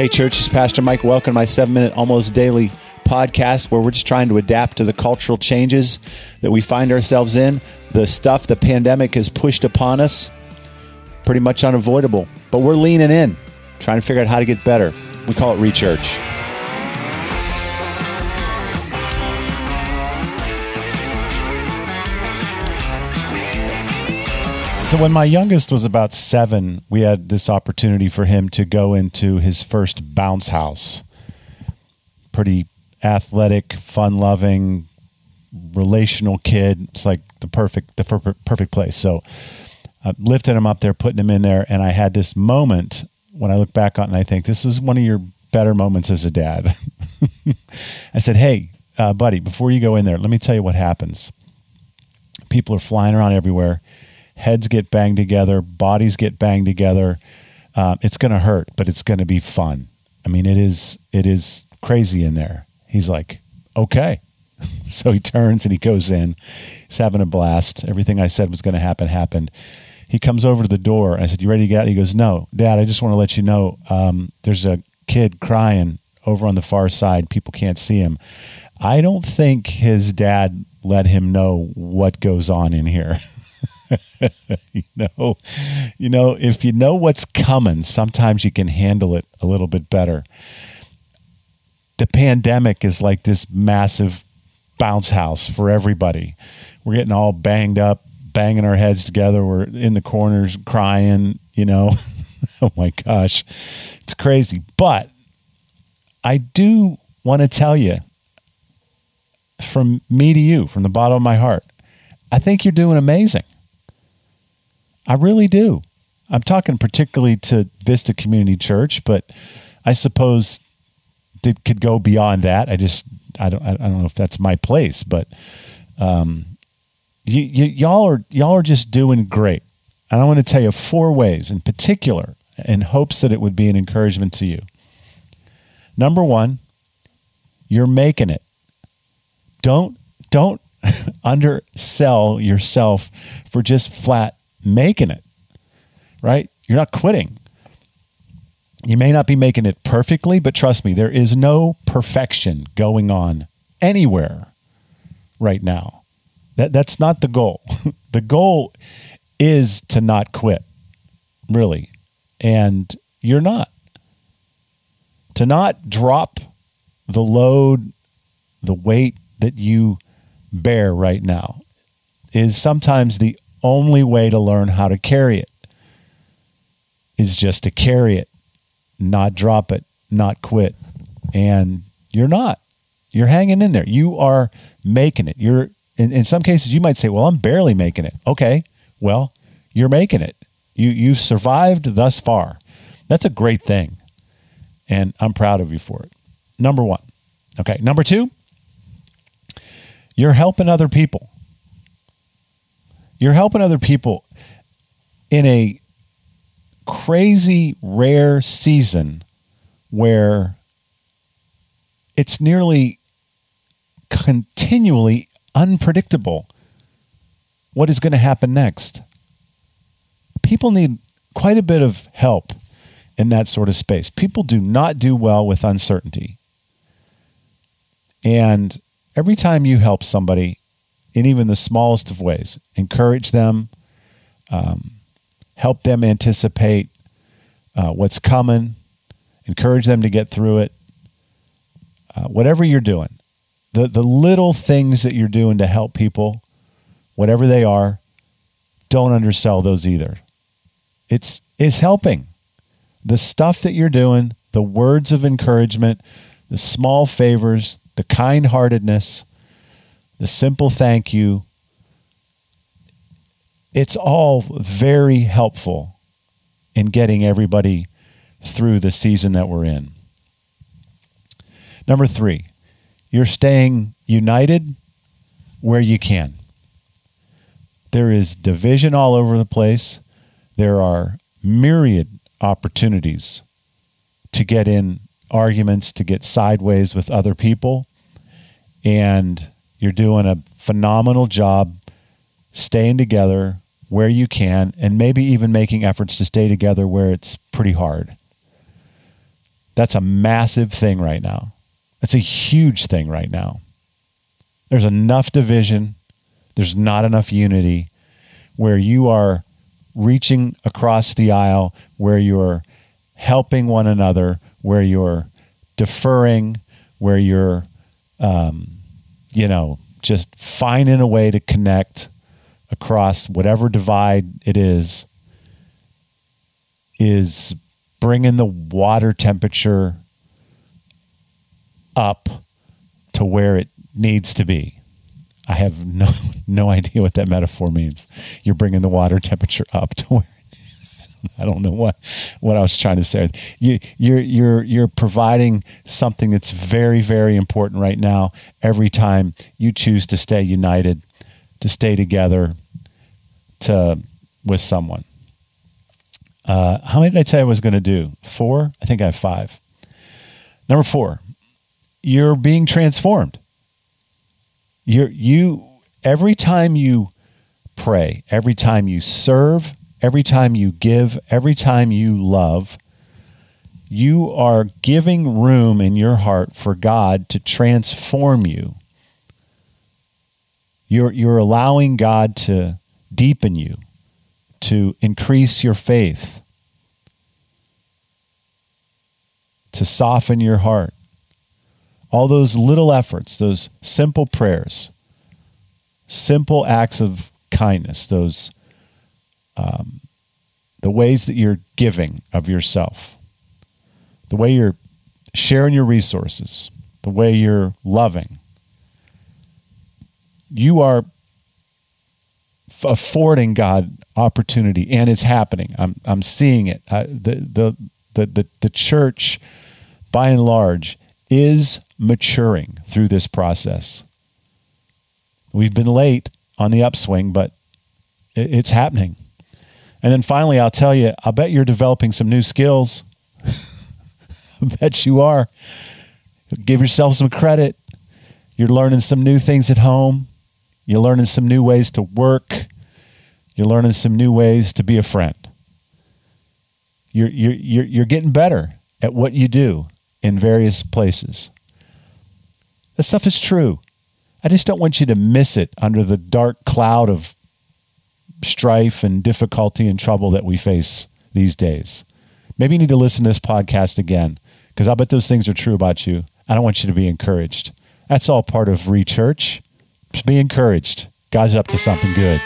Hey, church, it's Pastor Mike. Welcome to my seven minute, almost daily podcast where we're just trying to adapt to the cultural changes that we find ourselves in. The stuff the pandemic has pushed upon us, pretty much unavoidable. But we're leaning in, trying to figure out how to get better. We call it Rechurch. So when my youngest was about seven, we had this opportunity for him to go into his first bounce house. Pretty athletic, fun-loving, relational kid. It's like the perfect the perfect place. So I lifted him up there, putting him in there, and I had this moment when I look back on it and I think this is one of your better moments as a dad. I said, "Hey, uh, buddy, before you go in there, let me tell you what happens. People are flying around everywhere." Heads get banged together, bodies get banged together. Uh, it's going to hurt, but it's going to be fun. I mean, it is it is crazy in there. He's like, okay. so he turns and he goes in. He's having a blast. Everything I said was going to happen happened. He comes over to the door. I said, "You ready to get out?" He goes, "No, Dad. I just want to let you know um, there's a kid crying over on the far side. People can't see him." I don't think his dad let him know what goes on in here. you know, you know, if you know what's coming, sometimes you can handle it a little bit better. The pandemic is like this massive bounce house for everybody. We're getting all banged up, banging our heads together. We're in the corners crying, you know. oh my gosh. It's crazy. But I do want to tell you from me to you, from the bottom of my heart, I think you're doing amazing. I really do. I'm talking particularly to Vista Community Church, but I suppose it could go beyond that. I just I don't I don't know if that's my place, but um, you, you, y'all are y'all are just doing great. And I want to tell you four ways in particular, in hopes that it would be an encouragement to you. Number one, you're making it. Don't don't undersell yourself for just flat making it, right? You're not quitting. You may not be making it perfectly, but trust me, there is no perfection going on anywhere right now. That, that's not the goal. the goal is to not quit, really. And you're not. To not drop the load, the weight that you bear right now is sometimes the only way to learn how to carry it is just to carry it, not drop it, not quit. And you're not. You're hanging in there. You are making it. You're in, in some cases you might say, "Well, I'm barely making it." Okay. Well, you're making it. You you've survived thus far. That's a great thing. And I'm proud of you for it. Number 1. Okay, number 2, you're helping other people. You're helping other people in a crazy rare season where it's nearly continually unpredictable what is going to happen next. People need quite a bit of help in that sort of space. People do not do well with uncertainty. And every time you help somebody, in even the smallest of ways. Encourage them, um, help them anticipate uh, what's coming, encourage them to get through it. Uh, whatever you're doing, the, the little things that you're doing to help people, whatever they are, don't undersell those either. It's, it's helping. The stuff that you're doing, the words of encouragement, the small favors, the kind heartedness, the simple thank you. It's all very helpful in getting everybody through the season that we're in. Number three, you're staying united where you can. There is division all over the place. There are myriad opportunities to get in arguments, to get sideways with other people. And you're doing a phenomenal job staying together, where you can, and maybe even making efforts to stay together where it's pretty hard. That's a massive thing right now. That's a huge thing right now. There's enough division, there's not enough unity where you are reaching across the aisle, where you're helping one another, where you're deferring, where you're, um, you know, just finding a way to connect across whatever divide it is, is bringing the water temperature up to where it needs to be. I have no no idea what that metaphor means. You're bringing the water temperature up to where I don't know what what I was trying to say. You you're you're you're providing something that's very very important right now. Every time you choose to stay united, to stay together, to with someone. Uh, how many did I tell you I was going to do? Four. I think I have five. Number four, you're being transformed. You're you every time you pray, every time you serve, every time you give, every time you love, you are giving room in your heart for God to transform you. You're, you're allowing God to deepen you, to increase your faith, to soften your heart. All those little efforts, those simple prayers, simple acts of kindness, those um, the ways that you're giving of yourself, the way you're sharing your resources, the way you're loving, you are affording God opportunity, and it's happening. I'm I'm seeing it. I, the, the the the the church, by and large, is maturing through this process. We've been late on the upswing, but it's happening. And then finally, I'll tell you, I bet you're developing some new skills. I bet you are. Give yourself some credit. You're learning some new things at home. You're learning some new ways to work. You're learning some new ways to be a friend. You're, you're, you're, you're getting better at what you do in various places. This stuff is true. I just don't want you to miss it under the dark cloud of strife and difficulty and trouble that we face these days. Maybe you need to listen to this podcast again because I'll bet those things are true about you. I don't want you to be encouraged. That's all part of Rechurch. Just be encouraged. God's up to something good.